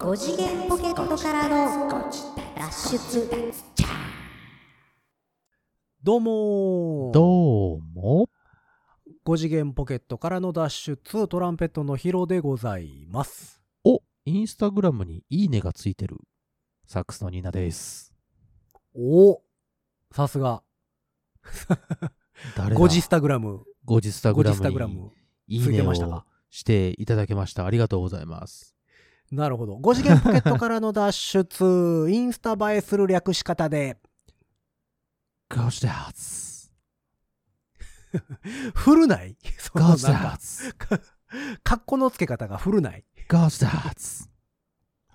5次元ポケットからの脱出どうもーどうも。5次元ポケットからの脱出トランペットのヒロでございますお、インスタグラムにいいねがついてる。サックスのニーナです。おさすが誰だ？5次スタグラム5時スタグ5ラ次スタグラムいていいねをしていただけました。ありがとうございます。なるほど5次元ポケットからの脱出 インスタ映えする略し方でゴースダーツ。古 ない？ゴースダーツ。かかっこのつけ方が古ない？ゴースダーツ。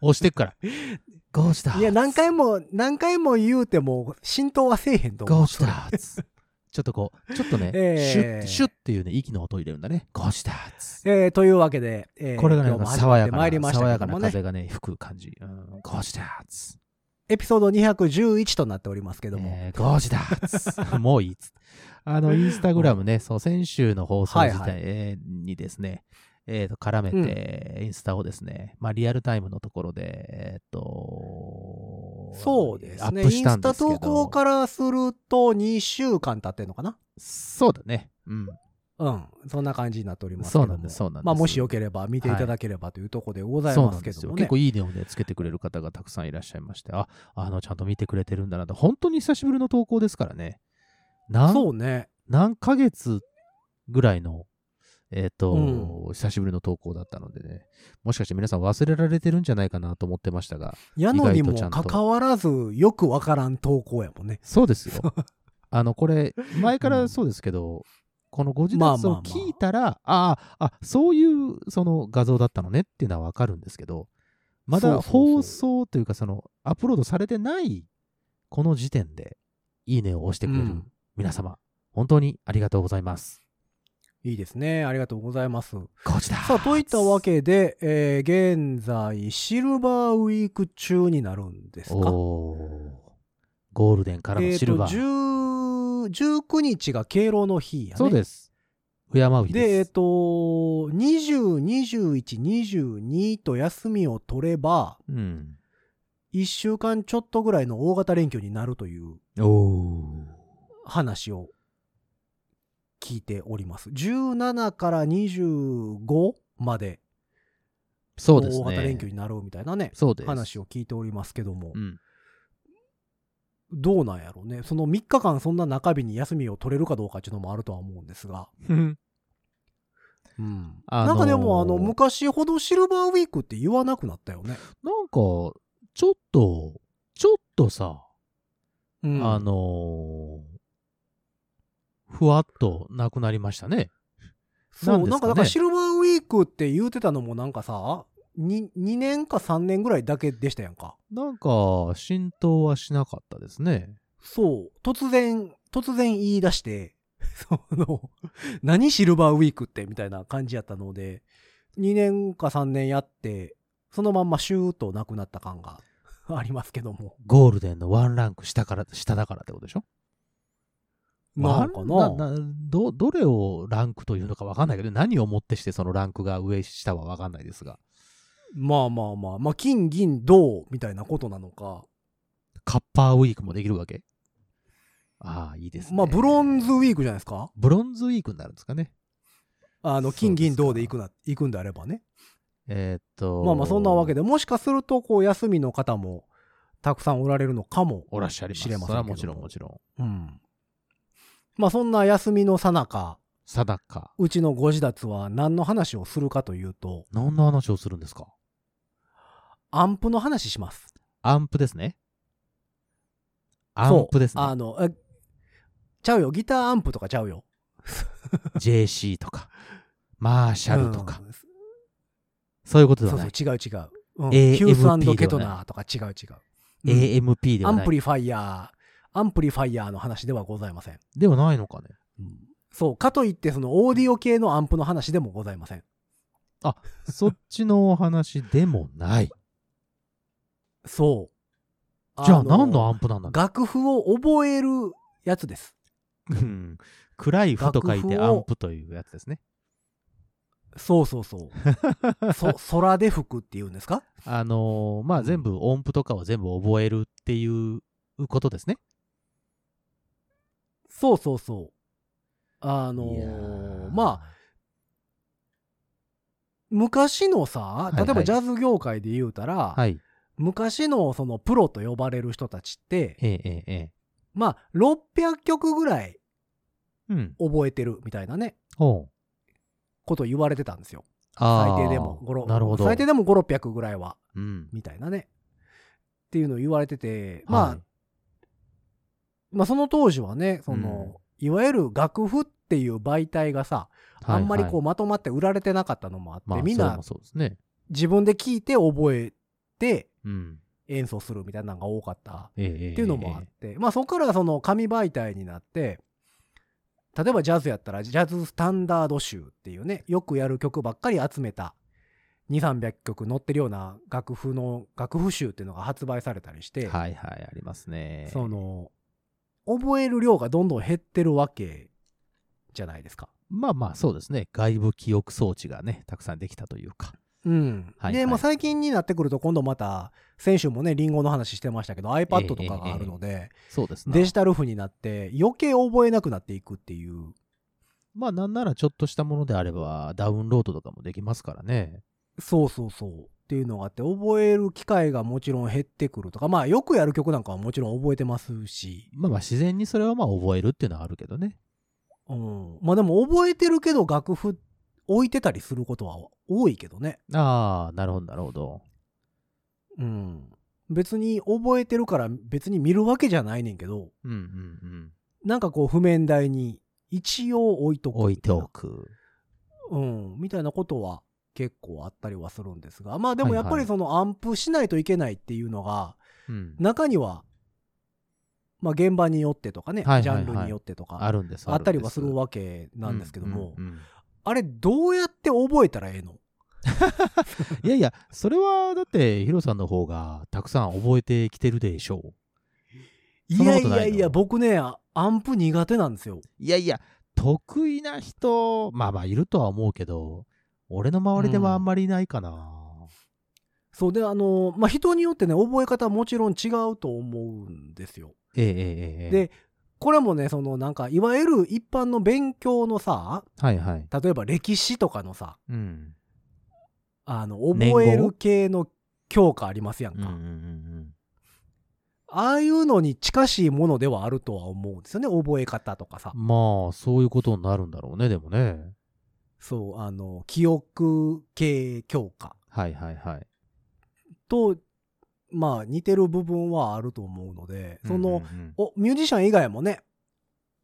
押してっから。ゴースダーツ。いや何回も何回も言うても浸透はせえへんと思うゴースダーツ。ちょっとこう、ちょっとね、えーシュッ、シュッっていうね、息の音入れるんだね。ゴースダーツ。えーというわけで、えーこれがね、爽やかな、まってまいりまし爽やかな風がね、吹く感じ。うん、ゴースダーツ。エピソード211となっておりますけども、えー、ゴージだーつもういいっつあの、インスタグラムね、そう、先週の放送自体えーにですね、えっ、と、絡めて、インスタをですね、まあ、リアルタイムのところで、えっ、と、そうですね。インスタ投稿からすると2週間経ってんのかな？そうだね。うん。うん。そんな感じになっておりますけども。そうなんですそうなんです。まあ、もしよければ見ていただければというところでございますけどもね。結構いいねをね、つけてくれる方がたくさんいらっしゃいまして、あ、あの、ちゃんと見てくれてるんだなと、本当に久しぶりの投稿ですからね。そうね。何ヶ月ぐらいの、えっ、と、う久しぶりの投稿だったのでね、もしかして皆さん忘れられてるんじゃないかなと思ってましたが、やのにもかかわらずよくわからん投稿やもんね。そうですよ。あの、これ、前からそうですけど、このご自まあまあまあ。立を聞いたら、ああ、あ、そういうその画像だったのねっていうのはわかるんですけど、まだ放送というか、その、アップロードされてない、この時点で、いいねを押してくれるうん。皆様、本当にありがとうございます。いいですねありがとうございますこちら。さあといったわけで、えー現在シルバーウィーク中になるんですか？ゴールデンからのシルバー。えーと10 19日が敬老の日やねそうです。敬う日で、えっ、です。と、20、21、22と休みを取れば、うん。1週間ちょっとぐらいの大型連休になるという話を聞いております。17から25までそうです大型連休ね。になるみたいなね、そうです。話を聞いておりますけども、うん。どうなんやろうね。その3日間そんな中日に休みを取れるかどうかっていうのもあるとは思うんですが。うん。あのーなんかでも、あの、昔ほどシルバーウィークって言わなくなったよね。なんか、ちょっと、ちょっとさ、うんあのーふわっとなくなりましたね。そう、なんかねなんかだからシルバーウィークって言うてたのもなんかさ、2, 2年か3年ぐらいだけでしたやんか。なんか、浸透はしなかったですね。そう、突然、突然言い出して、その、何シルバーウィークってみたいな感じやったので、2年か3年やって、そのまんまシューッとなくなった感が ありますけども。ゴールデンのワンランク下から、下だからってことでしょ？なんかな？など、どれをランクというのかわかんないけど、何をもってしてそのランクが上、下はわかんないですが。まあまあまあ、まあ金、銀、銅みたいなことなのか。カッパーウィークもできるわけ？ああ、いいですね。まあブロンズウィークじゃないですか？ブロンズウィークになるんですかね。あの、金、銀、銅で行くな、行くんであればね。えーっと。まあまあそんなわけで、もしかすると、こう、休みの方もたくさんおられるのかも。おらっしゃります。知れませんそれはもちろんもちろん。うん。まあそんな休みのさなか、定か。うちのご自立は何の話をするかというと、何の話をするんですか？アンプの話します。アンプですね。アンプですね。そうあの、えちゃうよ。ギターアンプとかちゃうよ。JC とか、マーシャルとか、うんそういうことでそうはない。そう、違う違う。うん、AMP ヒューナーとか違う違う。うん AMP ではない。アンプリファイヤー、アンプリファイヤーの話ではございません。ではないのかね。そう、かといって、そのオーディオ系のアンプの話でもございません。そっちのお話でもない。そう。じゃあの何のアンプなんだろ楽譜を覚えるやつです。ううん暗い譜と書いてアンプというやつですね。そうそうそう。そ、空で吹くっていうんですか？あのーまあ、うん全部音符とかを全部覚えるっていうことですね。そうそうそう。あのまあ、昔のさ、いはい例えばジャズ業界で言うたら、はい。昔のそのプロと呼ばれる人たちって、えええ。まあ、600曲ぐらいうん。覚えてるみたいなね、ほう。ことを言われてたんですよ。最低でも、5、6なるほど。最低でも5、600ぐらいは、うん。みたいなね。っていうのを言われてて、まあ、はいまあその当時はね、その、いわゆる楽譜っていう媒体がさ、あんまりこうう、まとまって売られてなかったのもあって、まあ、みんな。自分で聞いて覚えてうん。演奏するみたいなのが多かったっていうのもあって、まあそこからその紙媒体になって、例えばジャズやったらジャズスタンダード集っていうね、よくやる曲ばっかり集めた2、300曲載ってるような楽譜の、楽譜集っていうのが発売されたりして、はいはい、ありますね。その、覚える量がどんどん減ってるわけじゃないですか。まあまあ、そうですね。外部記憶装置がね、たくさんできたというか。うん。はいで、まあはい最近になってくると今度また、先週もね、リンゴの話してましたけど、iPad とかがあるので、そうですね。デジタル譜になって余計覚えなくなっていくっていう。まあ、なんならちょっとしたものであれば、ダウンロードとかもできますからね。そうそうそう。っていうのがあって、覚える機会がもちろん減ってくるとか、まあよくやる曲なんかはもちろん覚えてますし、まあまあ、自然にそれはまあ覚えるっていうのはあるけどね。うん。まあでも覚えてるけど楽譜置いてたりすることは多いけどね。ああ、なるほど、なるほど。うん。別に覚えてるから別に見るわけじゃないねんけど、うんうんうん。なんかこう譜面台に一応置いとく置いておく。うん、みたいなことは結構あったりはするんですが、まあでもやっぱりそのアンプしないといけないっていうのが、うん。中には、まあ現場によってとかね、ジャンルによってとか、あったりはするわわけなんですけども、あれどうやって覚えたらええの？いやいや、それはだってヒロさんの方がたくさん覚えてきてるでしょう。いやいやいや、僕ね、あアンプ苦手なんですよ。いやいや、得意な人、まあまあいるとは思うけど、俺の周りではあんまりいないかな。そうで、あの、まあ人によってね、覚え方はもちろん違うと思うんですよ。ええええええ。で、これもね、そのなんか、いわゆる一般の勉強のさ、はいはい。例えば歴史とかのさ、うん。あの、覚える系の教科ありますやんか。うんうんうんああいうのに近しいものではあるとは思うんですよね、覚え方とかさう。ん。まあ、そういうことになるんだろうね、でもね。そう、あの、記憶系教科はいはいはい。と、まあ似てる部分はあると思うので、その、うんうんお、ミュージシャン以外もね、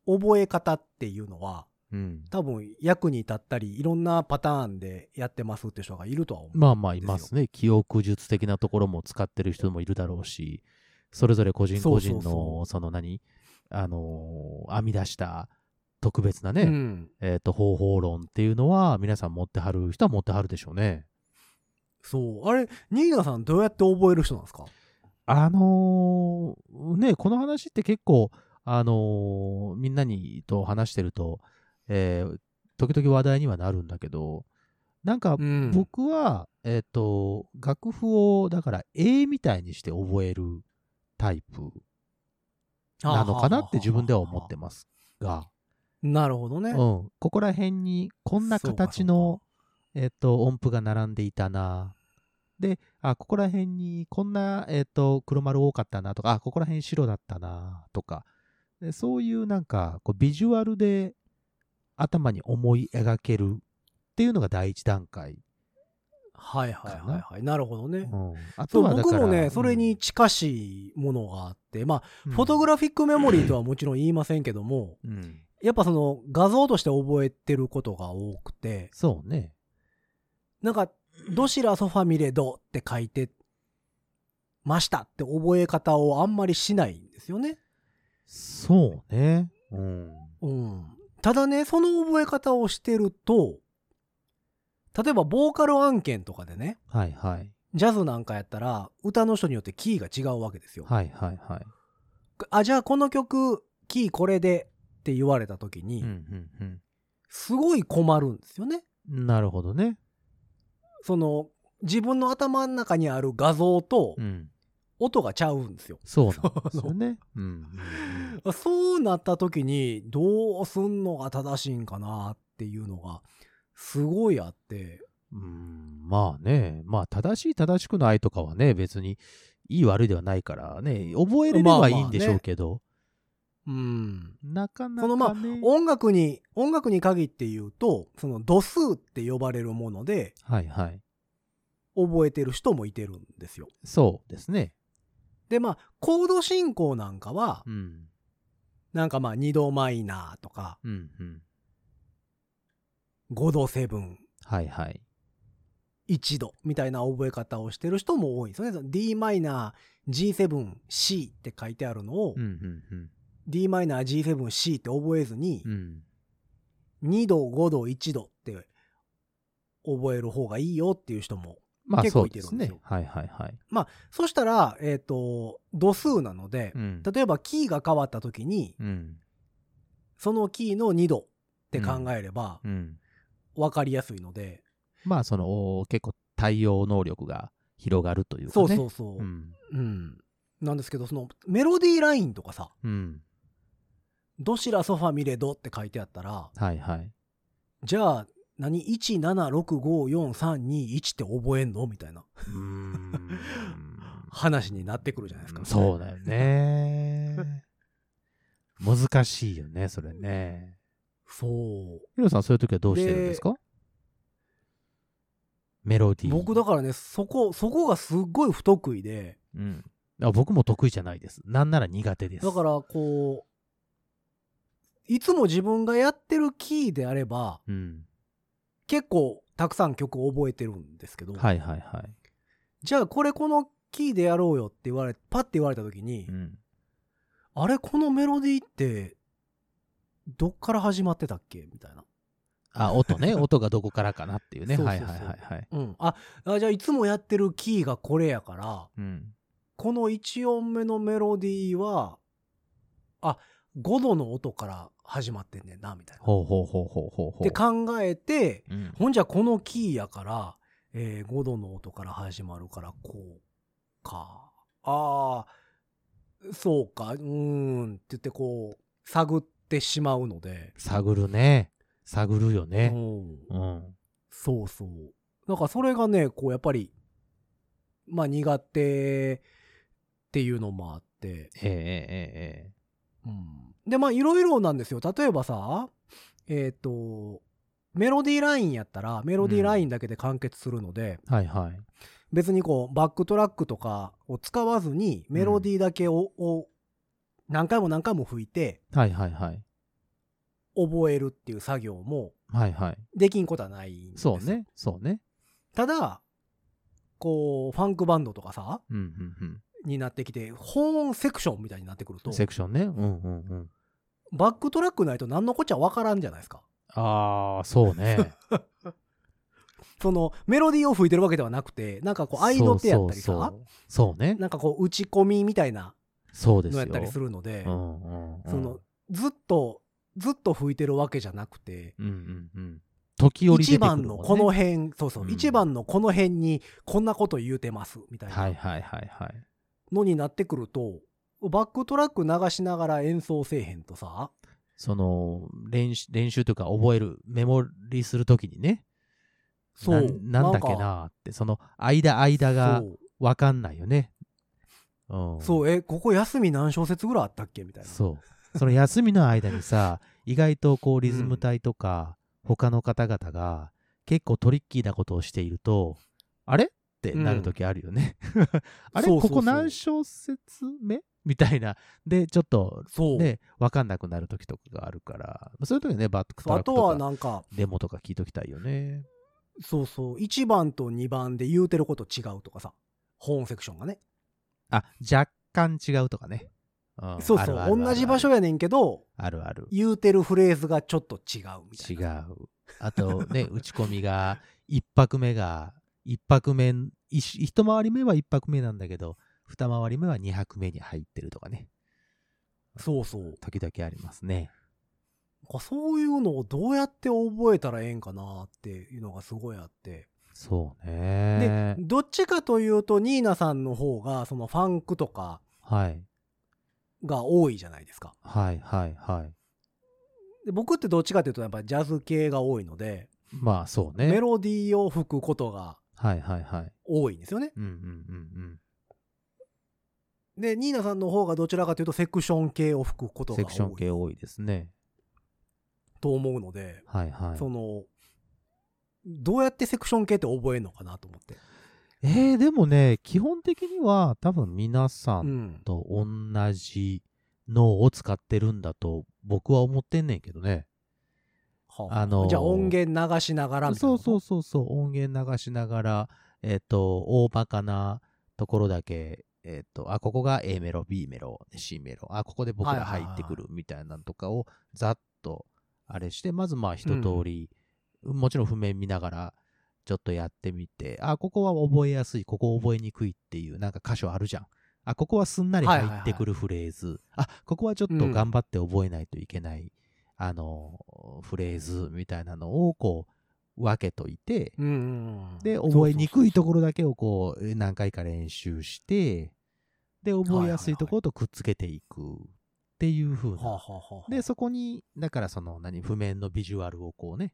覚え方っていうのは、うん、多分役に立ったり、いろんなパターンでやってますって人がいるとは思う。まあまあいますね。記憶術的なところも使ってる人もいるだろうし、それぞれ個人個人の、その何？あのー編み出した特別なね、うん。えっ、と、方法論っていうのは皆さん持ってはる人は持ってはるでしょうね。そう。あれ、ニーナさんどうやって覚える人なんですか？あのーね、この話って結構、あのーみんなにと話してると、えー時々話題にはなるんだけど、なんかん僕は、えっ、と、楽譜を、だから絵みたいにして覚えるタイプなのかなって自分では思ってますが、なるほどね。うん、ここら辺にこんな形の、えっ、と、音符が並んでいたな。で、あ、ここら辺にこんな、えっ、と、黒丸多かったなとか、あ、ここら辺白だったなとか、でそういうなんか、こうビジュアルで頭に思い描けるっていうのが第一段階。はいはいはいはい。なるほどね。うん、あとはだから僕もね、それに近しいものがあって、まあ、うん、フォトグラフィックメモリーとはもちろん言いませんけども、うん、やっぱその画像として覚えてることが多くて、そうね。なんか、ドシラソファミレドって書いてましたって覚え方をあんまりしないんですよね。そうね。うん。うん。ただね、その覚え方をしてると、例えばボーカル案件とかでね、はいはい。ジャズなんかやったら、歌の人によってキーが違うわけですよ。はいはいはい。あ、じゃあこの曲、キーこれでって言われた時に。すごい困るんですよね。なるほどね。その、自分の頭の中にある画像とうん。音がちゃうんですよ。そうなんですよね。うんうんそうなった時に、どうすんのが正しいんかなっていうのが、すごいあって、うん。うんまあね、まあ正しい正しくないとかはね、別にいい悪いではないからね、覚えれればいいんでしょうけど、うん。なかなかね。そのまあ、音楽に、音楽に限って言うと、その度数って呼ばれるもので、はいはい。覚えてる人もいてるんですよ。そうですね。で、まあ、コード進行なんかは、うん。なんかまあ、2度マイナーとか、うんうん。5度セブン、はいはい。1度みたいな覚え方をしてる人も多いんですよね。d マイナー G7、C って書いてあるのを、うんうんうん。D マイナー G7、C って覚えずにう、ん。2度、5度、1度って覚える方がいいよっていう人も。まあ結構いてるんですよ。ねはいはいはい。そしたら、えっ、と、度数なのでう、ん。例えばキーが変わった時に、うん。そのキーの2度って考えればうん。分かりやすいので、まあその、お結構対応能力が広がるというかそうね。そうそう。ううん。ん。なんですけど、そのメロディーラインとかさ、うん。ドシラソファミレドって書いてあったら、はいはい。じゃあ、何 ?1765432 って覚えんの？みたいなうーん。話になってくるじゃないですか。そうだよね。難しいよね、それね。そう。ヒロさん、そういう時はどうしてるんですか？メロディー。僕だからね、そこ、そこがすっごい不得意で、うん。あ僕も得意じゃないです。なんなら苦手です。だからこう、いつも自分がやってるキーであれば、うん。結構たくさん曲覚えてるんですけど、はいはいはい。じゃあこれこのキーでやろうよって言われ、パッて言われた時に、うん。あれこのメロディーって、どっから始まってたっけみたいな。あ、音ね。音がどこからかなっていうね。はいはいはいはい。うん。あ、あじゃあいつもやってるキーがこれやから、うん。この1音目のメロディーは、あ、5度の音から始まってんねんな、みたいな。ほうほうほうほうほうほう。って考えて、うん。ほんじゃこのキーやから、えー5度の音から始まるから、こうか。ああ、そうか、うーんって言ってこう、探ってしまうので。探るね。探るようね。ん。うん。そうそう。だからそれがね、こうやっぱり、まあ苦手っていうのもあって。えええええうん。で、まあいろいろなんですよ。例えばさ、えっ、と、メロディーラインやったら、メロディーラインだけで完結するので、えはいはい。別にこう、バックトラックとかを使わずに、メロディーだけを、を何回も何回も吹いて、はいはいはい。覚えるっていう作業も、はいはい。できんことはないんですよそう。ね。そうね。ただ、こう、ファンクバンドとかさ、うんうんになってきて、ホーンセクションみたいになってくるとうん。、セクションね。うんうんうん。バックトラックないと何のこっちゃわからんじゃないですか。ああ、そうね。その、メロディーを吹いてるわけではなくて、なんかこう、アイドペやったりさ、そうね。なんかこう、打ち込みみたいなそうですよ。のやったりするので、うんうんうん。その、ずっと、ずっと吹いてるわけじゃなくて、うんうんうん。時折出て一。番のこの辺、そうそう、うん一番のこの辺にこんなこと言うてます、みたいはいなはいはいはい。のになってくると、バックトラック流しながら演奏せえへんとさ、その、練習、練習というか覚える、メモリするときにね。そう。ななんだっけなって、その、間間がそうわかんないよね。うん。そう、え、ここ休み何小節ぐらいあったっけみたいな。そう。その休みの間にさ、意外とこうリズム隊とか、他の方々が結構トリッキーなことをしていると、あれ？ってなるときあるよね。あれそうそうそうここ何小節目？みたいな。で、ちょっと。ね、わかんなくなるときとかがあるから、そういうときね、バックトそうあとはラックとかなんか、デモとか聞いときたいよね。そうそう、1番と2番で言うてること違うとかさ、ホーンセクションがね。あ、若干違うとかね。うんそうそう、同じ場所やねんけど、あるある。言うてるフレーズがちょっと違うみたい違な。う。あとね、打ち込みが、一拍目が、一拍目、一一回り目は一拍目なんだけど、二回り目は二拍目に入ってるとかね。そうそう。時々ありますね。かそういうのをどうやって覚えたらええんかなっていうのがすごいあって。そうでね。、どっちかというと、ニーナさんの方が、そのファンクとかはい。が多いじゃないですか。はいはいはい。で僕ってどっちかというと、やっぱりジャズ系が多いので、まあそうね。メロディーを吹くことがはいはいはい。多いんですよね。うんうんうんで、ニーナさんの方がどちらかというと、セクション系を吹くこうん。とがセクション多い系多いですね。と思うので、はいはい。その、どうやってセクション系って覚えるのかなと思って。えー、でもね、基本的には多分皆さうんん。と同じ脳を使ってるんだと僕は思ってんねんけどね。はあのーじゃあ音源流しながらみたいなこと？そうそうそうそう、音源流しながら、えっ、と、大まかなところだけ、えっ、と、あ、ここが A メロ、B メロ、C メロ、あ、ここで僕ら入ってくるみたいなのとかをざっとあれして、まずまあ一通り、もちろん譜面見ながら、ちょっとやってみて、あ、ここは覚えやすい、ここ覚えにくいっていうなんか箇所あるじゃん。あ、ここはすんなり入ってくるフレーズ。あ、ここはちょっと頑張って覚えないといけない、あの、フレーズみたいなのをこう分けといて、うんうんうん。で、覚えにくいところだけをこう何回か練習して、で、覚えやすいところとくっつけていくっていう風な。で、そこに、だからその何、譜面のビジュアルをこうね、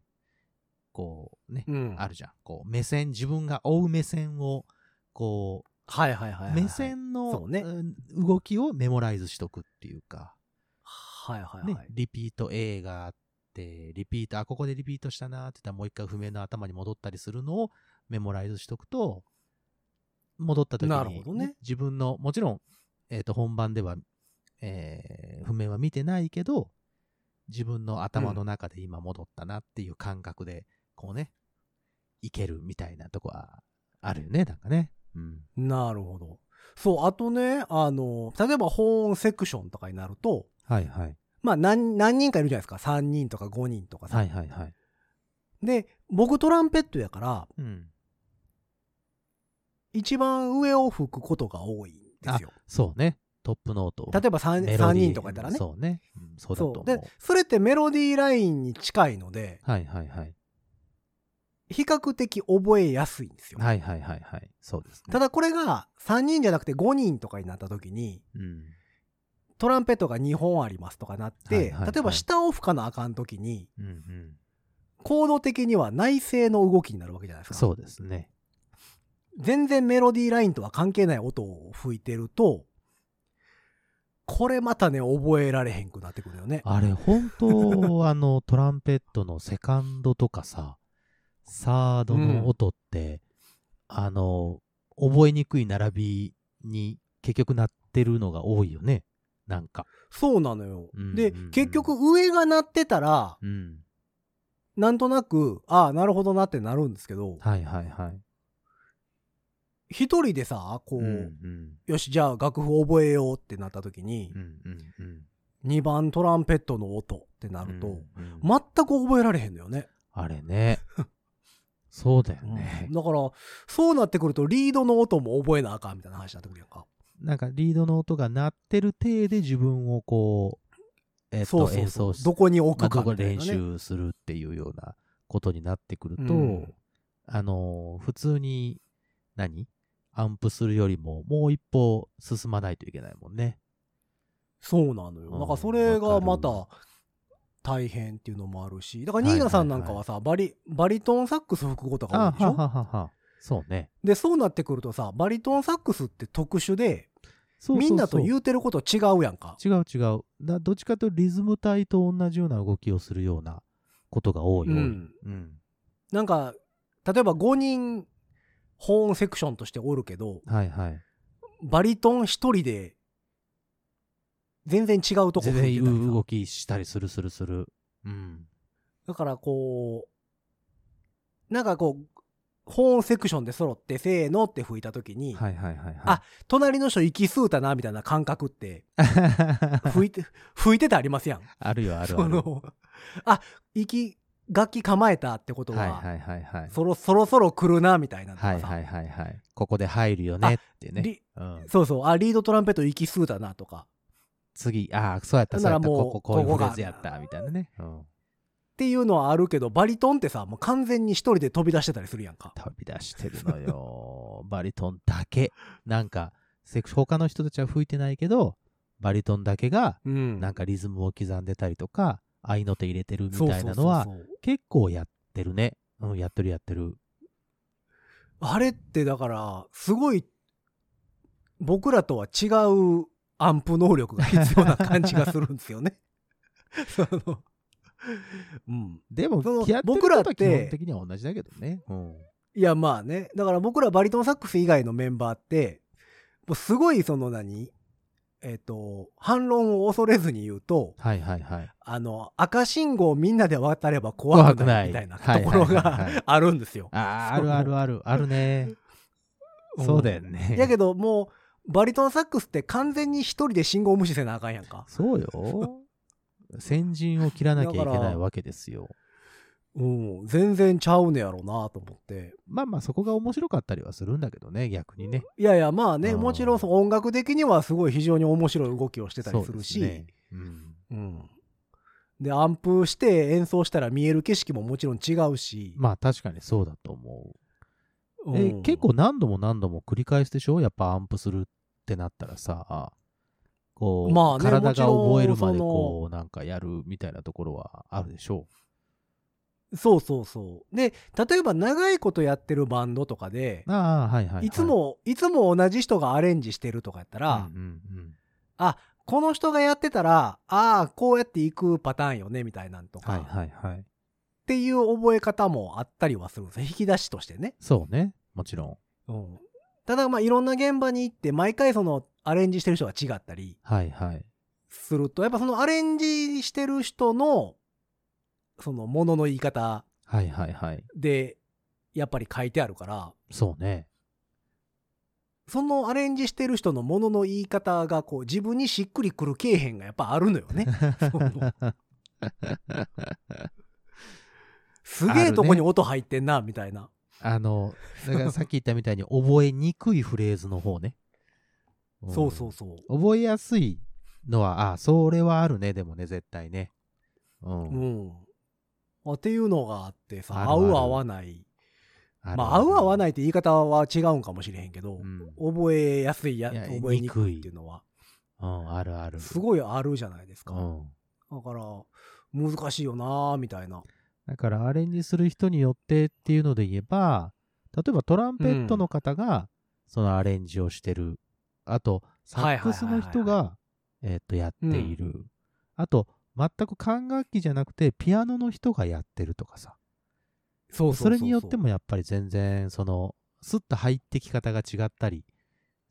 こうね、うん、あるじゃん。こう、目線、自分が追う目線を、こう、はいはいはいはい。目線の、動きをメモライズしとくっていうか、はいはいはい。ね、リピート A があって、リピート、あ、ここでリピートしたなって言ったらもう一回譜面の頭に戻ったりするのをメモライズしとくと、戻った時に、なるほどね自分の、もちろん、えっ、と、本番では、えー譜面は見てないけど、自分の頭の中で今戻ったなっていう感覚で、こうね、いけるみたいなとこはあるよね、なんかね。うん。なるほど。そう、あとね、あの、例えば保音セクションとかになると、はいはい。まあ何、何人かいるじゃないですか。3人とか5人とかさ。はいはいはい。で、僕トランペットやから、うん。一番上を吹くことが多いんですよ。そうね。トップノートを。例えば 3, メロディー人とかやったらね。そうね。うんそうだと思う。で、それってメロディーラインに近いので、はいはいはい。比較的覚えやすいんですよ。はいはいはいはい。そうですね。ただこれが3人じゃなくて5人とかになった時に、うん。トランペットが2本ありますとかなって、はいはいはい例えば下を吹かなあかん時に、うんうん。コード的には内声の動きになるわけじゃないですか。そうですね。全然メロディーラインとは関係ない音を吹いてると、これまたね、覚えられへんくなってくるよね。あれ、本当 あの、トランペットのセカンドとかさ、サードの音って、あの、覚えにくい並びに結局なってるのが多いよね。なんか。そうなのよ。うんでうんうん、結局上が鳴ってたら、うん。なんとなく、ああ、なるほどなってなるんですけど、はいはいはい。一人でさ、こう、うんうん。よし、じゃあ楽譜覚えようってなった時にう、んうんうん。2番トランペットの音ってなると、うんうん全く覚えられへんのよね。あれね。そうだよね。だから、そうなってくると、リードの音も覚えなあかんみたいな話になってくるやんか。なんかリードの音が鳴ってる体で自分をこう、えっと、そうそうそう。演奏しどこに置まあ、くかね。練習するっていうようなことになってくると、うんあのー、普通に何、アンプするよりももう一歩進まないといけないもんね。そうなのよ。うんだからそれがまわた大変っていうのもあるし、だからニーナさんなんかはさ、バリ、バリトンサックス吹くことが多いでしょ？そうね。で、そうなってくるとさ、バリトンサックスって特殊で、そうそうそうみんなと言うてること違うやんか。違う違う。だどっちかというとリズム体と同じような動きをするようなことが多い。うんうん。なんか、例えば5人、ホーンセクションとしておるけど、はいはい。バリトン一人で、全然違うとこ全然吹いてたりさ動きしたりするするする。うん。だからこう、なんかこう、ホーンセクションで揃って、せーのって吹いたときに、はいはいはいはい。あ隣の人息吸うたな、みたいな感覚って、吹いて、吹いててありますやん。あるよあるある。その、あ、息、楽器構えたってことは、はいはいはいはい。そろそろそろ来るな、みたいなはいはいはいはい。ここで入るよねってね。リうん。そうそう、あ、リードトランペット息吸うたな、とか、次、ああ、そうやった、そうやった、ここ、こういうフレーズやった、みたいなね。うん。っていうのはあるけど、バリトンってさ、もう完全に一人で飛び出してたりするやんか。飛び出してるのよ。バリトンだけ。なんか、セク他の人たちは吹いてないけど、バリトンだけが、うんなんかリズムを刻んでたりとか、合いの手入れてるみたいなのは結構やってるね。うん、やってるやってる。あれってだから、すごい、僕らとは違うアンプ能力が必要な感じがするんですよね。その、うん。でもその、僕らって基本的には同じだけどね。うん。いや、まあね。だから僕らバリトンサックス以外のメンバーって、もうすごいその何えっ、と、反論を恐れずに言うと、はいはいはい。あの、赤信号みんなで渡れば怖くないみたいなところがあるんですよ。あーあるあるある、あるね。うんそうだよね。やけどもう、バリトンサックスって完全に一人で信号無視せなあかんやんか。そうよ。先陣を切らなきゃいけないわけですよ。うん、全然ちゃうねやろなと思って。まあまあそこが面白かったりはするんだけどね、逆にね。いやいや、まあね、うんもちろんその音楽的にはすごい非常に面白い動きをしてたりするし、そうねうん。うん。で、アンプして演奏したら見える景色ももちろん違うし。まあ確かにそうだと思う。うんえ、結構何度も何度も繰り返すでしょ？やっぱアンプするってなったらさ、こう、まあね体が覚えるまでこう、なんかやるみたいなところはあるでしょそうそうそう。で、例えば長いことやってるバンドとかで、う。ああ、はいはい、はい。いつも、いつも同じ人がアレンジしてるとかやったら、うんうんうん。あ、この人がやってたら、ああ、こうやっていくパターンよね、みたいなんとか、はいはいはい。っていう覚え方もあったりはするんですよ。引き出しとしてね。そうね。もちろん。うん。ただ、まあ、いろんな現場に行って、毎回その、アレンジしてる人が違ったりはいはい。すると、やっぱそのアレンジしてる人の、その、ものの言い方はいはいはい。で、やっぱり書いてあるから、そうね。そのアレンジしてる人のものの言い方が、こう、自分にしっくりくるけえへんがやっぱあるのよね。すげえとこに音入ってんな、みたいな。あの、だからさっき言ったみたいに覚えにくいフレーズの方ね。んそうそうそう。覚えやすいのは、あ、それはあるね、でもね、絶対ね。うん。うん。あっていうのがあってさ、合う合わない。あるまあ、合う合わないって言い方は違うんかもしれへんけど、うん。覚えやすいや、覚えにくいっていうのは、うん、あるある。すごいあるじゃないですか。うん。だから、難しいよなーみたいな。だからアレンジする人によってっていうので言えば、例えばトランペットの方がそのアレンジをしてる。あと、サックスの人が、えっと、やっている。あと、全く管楽器じゃなくて、ピアノの人がやってるとかさ。そうそれによってもやっぱり全然、その、スッと入ってき方が違ったり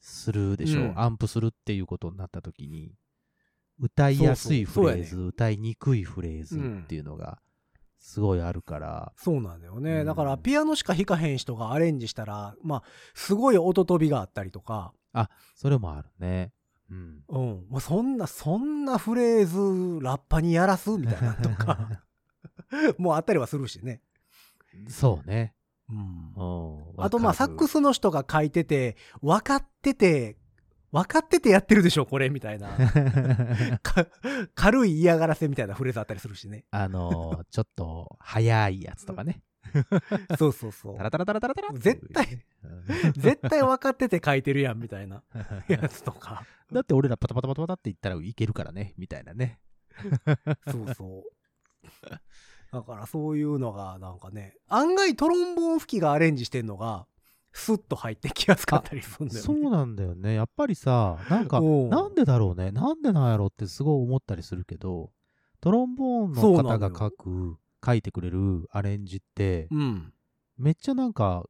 するでしょう。うんアンプするっていうことになった時に、歌いやすいそうそうフレーズ、歌いにくいフレーズっていうのが、すごいあるから、そうなんだよね。うんだから、ピアノしか弾かへん人がアレンジしたら、まあ、すごい音飛びがあったりとか、それもあるね。うん。うん。もうそんな、そんなフレーズ、ラッパにやらすみたいなとか、もうあったりはするしね。そうね。うんうん。あと、まあ、サックス。スの人が書いてて、分かってて、分かっててやってるでしょ、これ、みたいな。か軽い嫌がらせみたいなフレーズあったりするしね。あのー、ちょっと、早いやつとかね。そうそうそうタ。ラタラタラタラタラ絶対うん 絶対分かってて書いてるやん、みたいな やつとか。だって俺らパタパタパタパタって言ったらいけるからね、みたいなね。そうそう。だからそういうのがなんかね、案外トロンボーン吹きがアレンジしてんのが、スッと入ってきやすかったりするんだよね。そうなんだよね。やっぱりさ、なんか、うんなんでだろうね。なんでなんやろってすごい思ったりするけど、トロンボーンの方が書く、書いてくれるアレンジって、うん。めっちゃなんか、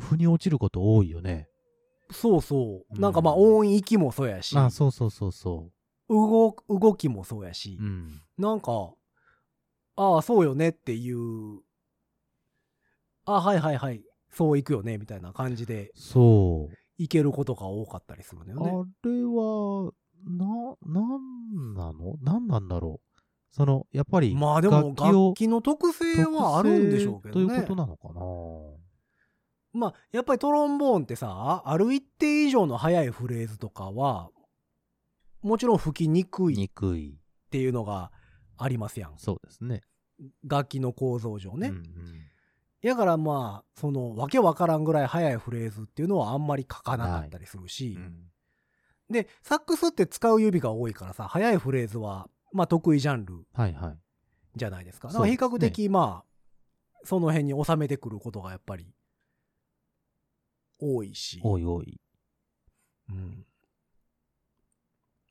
腑に落ちること多いよね。そうそうう。んなんかまあ音域もそうやし、あ、そうそうそうそ動動きもそうやしう。う、ん。なんか、ああ、そうよねっていう、あはいはいはい、そういくよねみたいな感じでそう。いけることが多かったりするんだよあね。れは、な、なんなの？なんなんだろう？その、やっぱり、まあでも楽器の特性はあるんでしょうけどね。ということなのかな？まあ、やっぱりトロンボーンってさ、ある一定以上の速いフレーズとかは、もちろん吹きにくいっ。ていうのがありますやん。そうですね。楽器の構造上ね。うんうんやからまあ、その、わけわからんぐらい速いフレーズっていうのはあんまり書かなかったりするし、うんで、サックスって使う指が多いからさ、速いフレーズは、まあ得意ジャンルはいはい。じゃないですか。だそうですねから比較的まあ、その辺に収めてくることがやっぱり、多いし。多い多い。うん。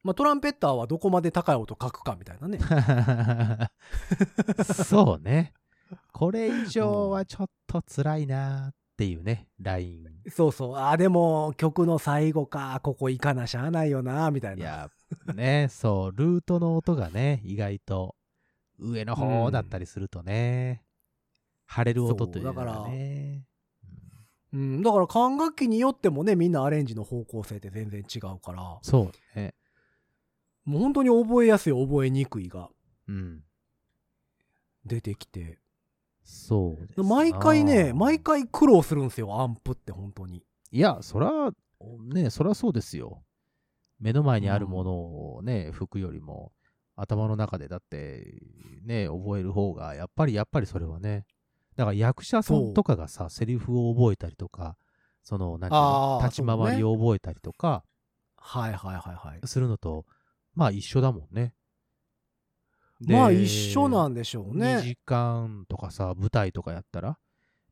まあトランペッターはどこまで高い音書くかみたいなね。そうね。これ以上はちょっと辛いなっていうね、ライン。そうそう。ああ、でも曲の最後か、ここ行かなしゃあないよな、みたいな。いや、ね、そう、ルートの音がね、意外と上の方だったりするとね、晴れる音というのがね。うん、だから管楽器によってもね、みんなアレンジの方向性って全然違うから、そうね。もう本当に覚えやすい、覚えにくいがうん。出てきて。そうですな毎回ね、毎回苦労するんですよ、アンプって本当に。いや、そら、ね、そらそうですよ。目の前にあるものをね、吹くよりも、頭の中でだって、ね、覚える方が、やっぱり、やっぱりそれはね。だから役者さんとかがさ、セリフを覚えたりとか、その、なんていうのあー立ち回りを覚えたりとかはいはいはいはい。するのと、まあ一緒だもんね。まあ一緒なんんでしょう2ね。時間とかさ、舞台とかやったら、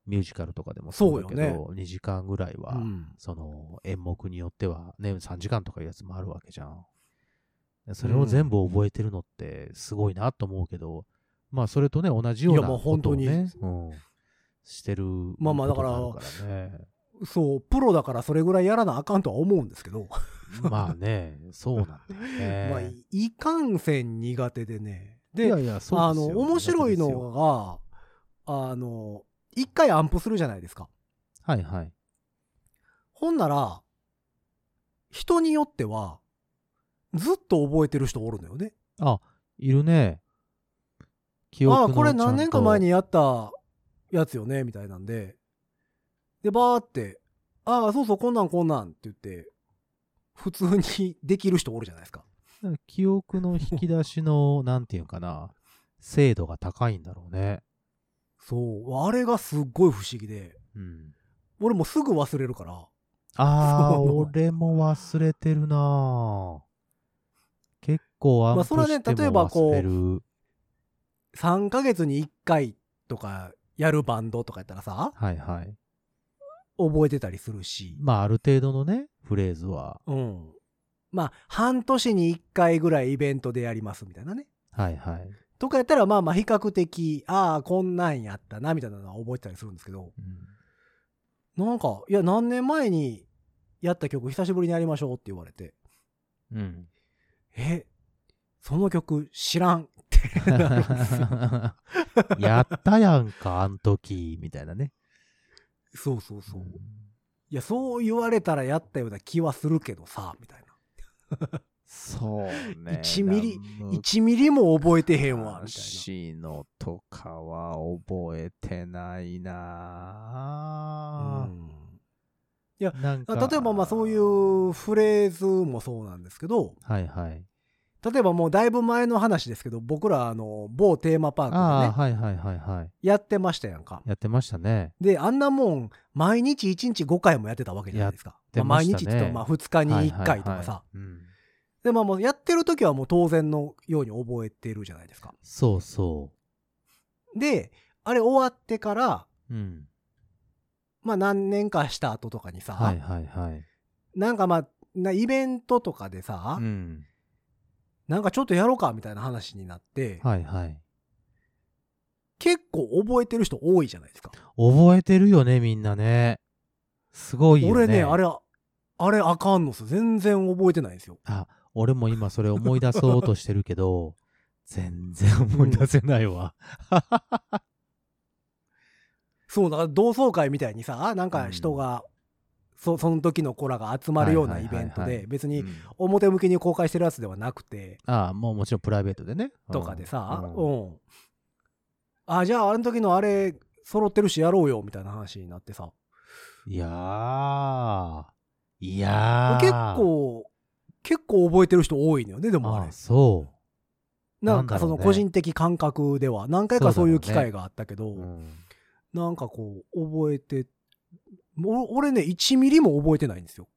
ミュージカルとかでもそうだけど、そうよ2時間ぐらいは、うんその演目によってはね、3時間とかいうやつもあるわけじゃん。それを全部覚えてるのってすごいなと思うけど、まあそれとね、同じよういやなもう本当にことをね、うん、してるまあまあだから。そう、プロだからそれぐらいやらなあかんとは思うんですけど、まあね、そうなんだよね。まあ、いいかんせん苦手でね。で、いやいや、そうあの、ですよ面白いのが、あの、一回アンプするじゃないですか。はいはい。ほんなら、人によっては、ずっと覚えてる人おるのよね。あ、いるね。記憶のああ、これ何年か前に。にやったやつよね、みたいなんで。で、バーって、ああ、そうそう、こんなんこんなんって言って、普通にできる人おるじゃないですか。記憶の引き出しの、なんていうかな、精度が高いんだろうね。そう、あれがすっごい不思議で、うん。俺もうすぐ忘れるから、ああ、俺も忘れてるな結構アンプまあそれはね例えばこう忘れる。3ヶ月に1回とかやるバンドとかやったらさ、はいはい。覚えてたりするし、まあある程度のね、フレーズは。うん。まあ、半年に1回ぐらいイベントでやりますみたいなね。はいはい。とかやったら、まあまあ比較的、ああ、こんなんやったな、みたいなのは覚えてたりするんですけど、うんなんか、いや、何年前にやった曲久しぶりにやりましょうって言われて、うん。え、その曲知らんって。やったやんか、あん時、みたいなね。そうそうそう。いや、そう言われたらやったような気はするけどさ、みたいな。そうね。1ミリなん1ミリも覚えてへんわ、みたいな。昔のとかは覚えてないなぁうんなんか例えばまあそういうフレーズもそうなんですけど、はいはい。例えばもうだいぶ前の話ですけど、僕らあの、某テーマパークでね、はいはいはいはい。やってましたやんか。やってましたね。で、あんなもん、毎日1日5回もやってたわけじゃないですか。てまあ、毎日って言ってもまあ2日に1回とかさ。で、まあもうやってる時はもう当然のように覚えてるじゃないですか。そうそで、あれ終わってから、う。うん。まあ何年かした後とかにさ、はいはいはい。なんかまあ、なイベントとかでさ、うん。なんかちょっとやろうかみたいな話になって、はいはい。結構覚えてる人多いじゃないですか。覚えてるよね、みんなね。すごいよね。俺ね、あれ、あれあかんの。全然覚えてないんですよ。あ、俺も今それ思い出そうとしてるけど、全然思い出せないわ。そう、だから同窓会みたいにさ、なんか人が、そその時の子らが集まるようなイベントで、別にうん表向きに公開してるやつではなくて、ああ、もうもちろんプライベートでね。とかでさ、うんうん。あ、じゃああの時のあれ、揃ってるしやろうよ、みたいな話になってさ。いやー。いやー。結構、結構覚えてる人多いのよね、でもあれああ、。そう。なんかその個人的感覚では何回かそういう機会があったけど、うんなんかこう、覚えて、俺ね、1ミリも覚えてないんですよ。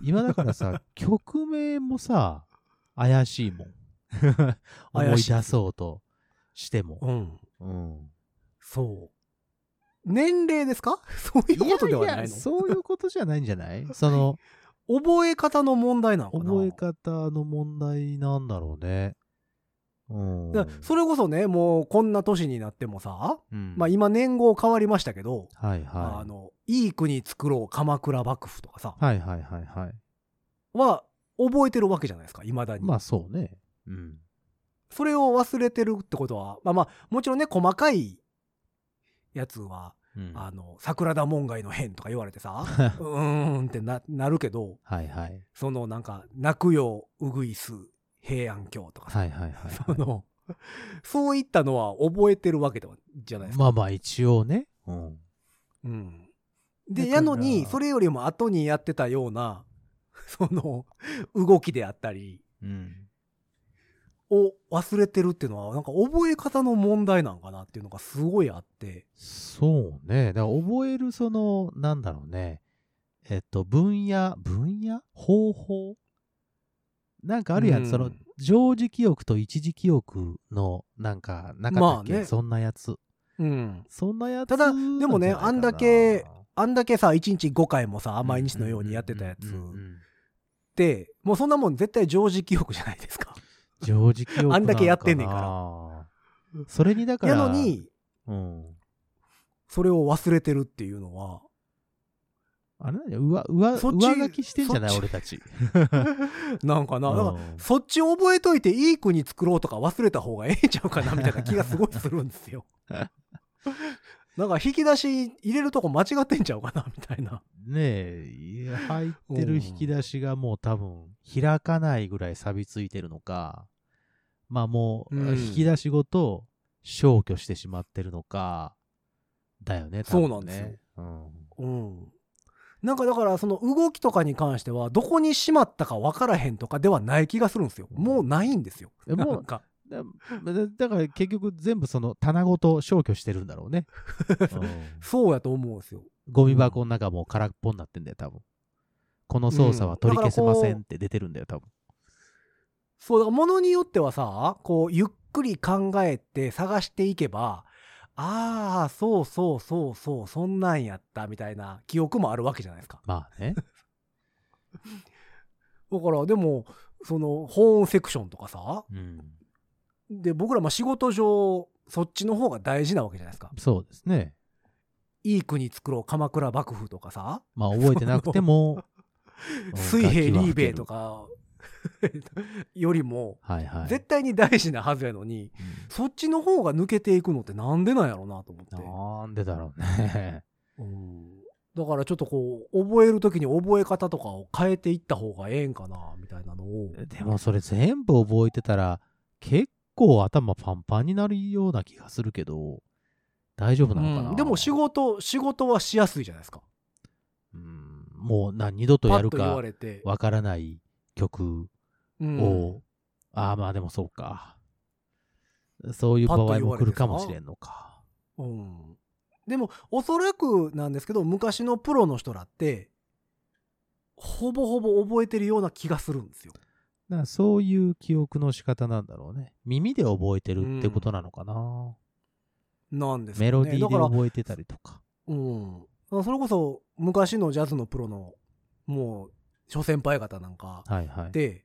今だからさ、曲名もさ、怪しいもん。思い出そうとしても。うん。うん。そう。年齢ですか？そういうことではないの？そういうことじゃないんじゃない？その、覚え方の問題なのかな？覚え方の問題なんだろうね。うん。それこそね、もうこんな年になってもさ、うんまあ今年号変わりましたけど、はいはい。あの、いい国作ろう鎌倉幕府とかさ、はいはいはいはい。は覚えてるわけじゃないですか、未だに。まあそうね。うん。それを忘れてるってことは、まあまあ、もちろんね、細かいやつは、うんあの、桜田門外の変とか言われてさ、うーんってななるけど、はいはい。そのなんか、泣くよ、うぐいす、平安京とかさ、はいはいはいその、そういったのは覚えてるわけではじゃないですか。まあまあ一応ね。うん。うん。で、やのに、それよりも後にやってたような、その、動きであったり、うん。を忘れてるっていうのは、なんか覚え方の問題なんかなっていうのがすごいあって。そうね。だから覚えるその、なんだろうね。えっと、分野、分野？方法？なんかあるやん。うんその、常時記憶と一時記憶の、なんか、なかったっけ、まあねそんなやつ。うん。そんなやつただでもねあんだけ、あんだけさ、1日5回もさ、毎日のようにやってたやつうんうんうんうんって、もうそんなもん絶対常時記憶じゃないですか。常時記憶あんだけやってんねんかからら。それにだから。やのに、うん。それを忘れてるっていうのは、あれなんだよ上、上、そっち上書きしてんじゃない？俺たち。なんかな、だからうんそっち覚えといていい国作ろうとか忘れた方がええんちゃうかなみたいな気がすごいするんですよ。なんか引き出し入れるとこ間違ってんちゃうかなみたいな。ねえ、入ってる引き出しがもう多分開かないぐらい錆びついてるのか、まあもううん引き出しごと消去してしまってるのか、だよね、多分ね。そうなんですようん。うん。なんかだからその動きとかに関してはどこにしまったか分からへんとかではない気がするんですよ。もうないんですよ。えもうなんかだだだから結局全部その棚ごと消去してるんだろうね。うんそうやと思うんですよ。ゴミ箱の中もう空っぽになってんだよ、多分。この操作は取り消せませんって出てるんだよ、多分。そう、だから物によってはさ、こう、ゆっくり考えて探していけば、ああ、そうそうそうそう、そんなんやった、みたいな記憶もあるわけじゃないですか。まあね。だから、でも、その、保温セクションとかさ、うん。で、僕らまあ仕事上、そっちの方が大事なわけじゃないですか。そうですね。いい国作ろう、鎌倉幕府とかさ、まあ覚えてなくても、う ん水平リーベイと。か、よりも、吹けるはいはい。絶対に大事なはずやのに、そっちの方が抜けていくのってなんでなんやろうなと思って。なんでだろうね。うんだからちょっとこう、覚えるときに覚え方とかを変えていった方がええんかな、みたいなのを。でもそれ全部覚えてたら、結構頭パンパンになるような気がするけど、大丈夫なのかな、うんでも仕事、仕事はしやすいじゃないですか。うん、もうな二度とやるか。わからない曲うんを、ああまあでもそうか。そういう場合も来るかもしれんのか。うん。でも、おそらくなんですけど、昔のプロの人らって、ほぼほぼ覚えてるような気がするんですよ。だからそういう記憶の仕方なんだろうね。耳で覚えてるってことなのかな。なんですよね。メロディーで覚えてたりとか。うん。それこそ、昔のジャズのプロの、もう、諸先輩方なんか、はいはい。で、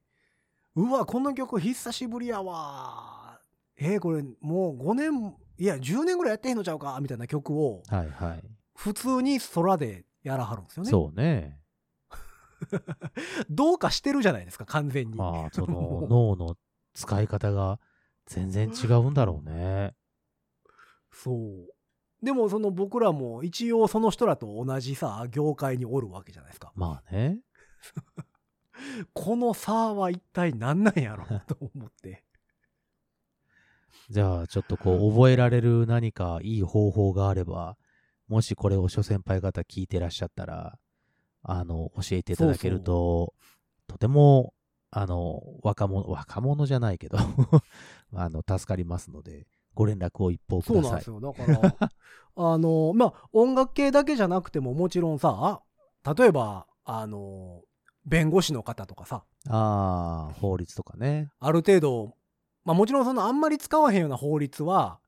うわ、この曲久しぶりやわ。えーこれもう5年、いや、10年ぐらいやってへんのちゃうかみたいな曲を、はいはい。普通に空でやらはるんですよね。そうね。どうかしてるじゃないですか、完全に。まあ、その 脳の使い方が全然違うんだろうね。そう。でも、その僕らも一応その人らと同じさ、業界におるわけじゃないですか。まあね。この差は一体何なんやろうと思って。じゃあ、ちょっとこう、覚えられる何かいい方法があれば、もしこれを諸先輩方聞いてらっしゃったら、あの、教えていただけると、とてもあの、若者、若者じゃないけど、あの、助かりますので、ご連絡を一報くださいそうなんです。よ。だから、あの、まあ、音楽系だけじゃなくてももちろんさ、例えば、あの、弁護士の方とかさ、ああ、法律とかね。ある程度、まあもちろんそのあんまり使わへんような法律は、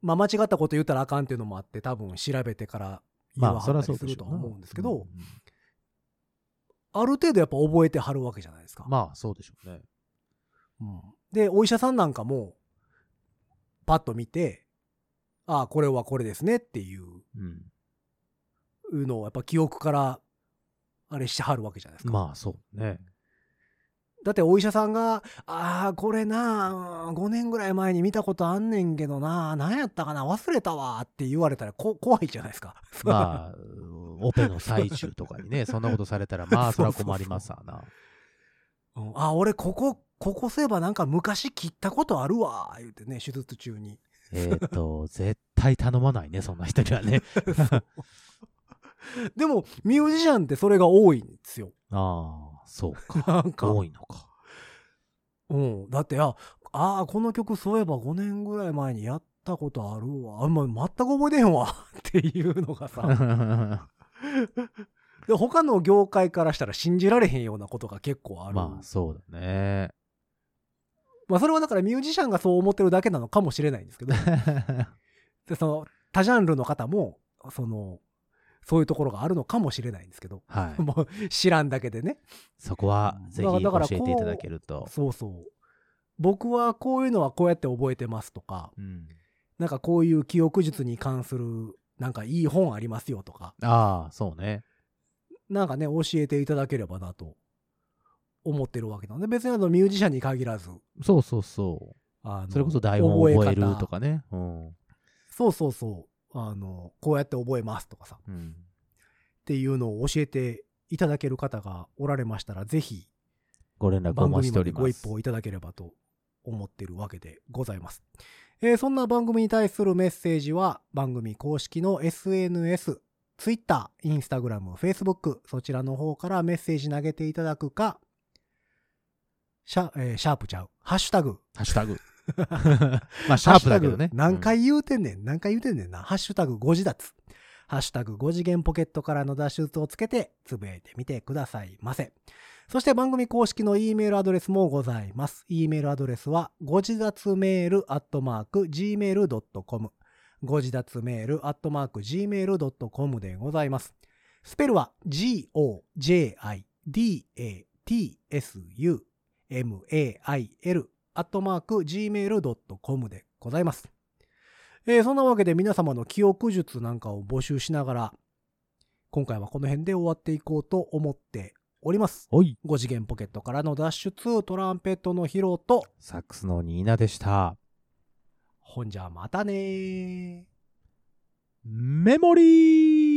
まあ間違ったこと言ったらあかんっていうのもあって多分調べてから言わはったりするとは思うんですけど、ある程度やっぱ覚えてはるわけじゃないですか。まあ、そうでしょうね。うんで、お医者さんなんかも、パッと見て、ああ、これはこれですねっていううん。のをやっぱ記憶から、あれしてはるわけじゃないですか。まあ、そうね。だってお医者さんが、ああ、これな、5年ぐらい前に見たことあんねんけどな、何やったかな、忘れたわって言われたらこ怖いじゃないですか。まあ、オペの最中とかにね、そんなことされたら、まあ、それは困りますわな。うんあ、俺ここ、ここそういえばなんか昔切ったことあるわ、言うてね、手術中に。えっと、絶対頼まないね、そんな人にはね。でも、ミュージシャンってそれが多いんですよ。ああ、そうか。なんか、多いのか。うん。だって、あ、あーこの曲そういえば5年ぐらい前にやったことあるわ。あんま全く覚えてへんわ。っていうのがさ。で他の業界からしたら信じられへんようなことが結構ある。まあ、そうだね。まあそれはだからミュージシャンがそう思ってるだけなのかもしれないんですけど。でその他ジャンルの方も、その、そういうところがあるのかもしれないんですけど。はい。もう知らんだけでね。そこは、ぜひ教えていただけると。そうそう。僕はこういうのはこうやって覚えてますとか、うん。なんかこういう記憶術に関する、なんかいい本ありますよとか、ああ、そうね。なんかね、教えていただければなと思ってるわけなんで、別にあのミュージシャンに限らず、そうそうそあのう。それこそ台本を覚える方とかね。うん。そうそうそう。あの、こうやって覚えますとかさ、うん。っていうのを教えていただける方がおられましたら、ぜひご連絡お番待ちしておりま。組までご一報いただければと思ってるわけでございます。えーそんな番組に対するメッセージは番組公式の SNS、Twitter、Instagram、Facebook そちらの方からメッセージ投げていただくか、シャ,、えーシャープちゃう、ハッシュタグ。ハッシュタグ。まあ、シャープだけどね何回言うてんねん、何回言うてんねんな。ハッシュタグ5次脱。ハッシュタグ5次元ポケットからの脱出をつけてつぶやいてみてくださいませ。そして番組公式の E メールアドレスもございます。E メールアドレスはご自立メールアットマーク Gmail.com ご自立メールアットマーク Gmail.com でございます。スペルは G-O-J-I-D-S-U-M-A-I-L アットマーク Gmail.com でございます。えーそんなわけで皆様の記憶術なんかを募集しながら、今回はこの辺で終わっていこうと思っております。おい。5次元ポケットからの脱出、トランペットのヒロと、サックスのニーナでした。ほんじゃまたねー。メモリー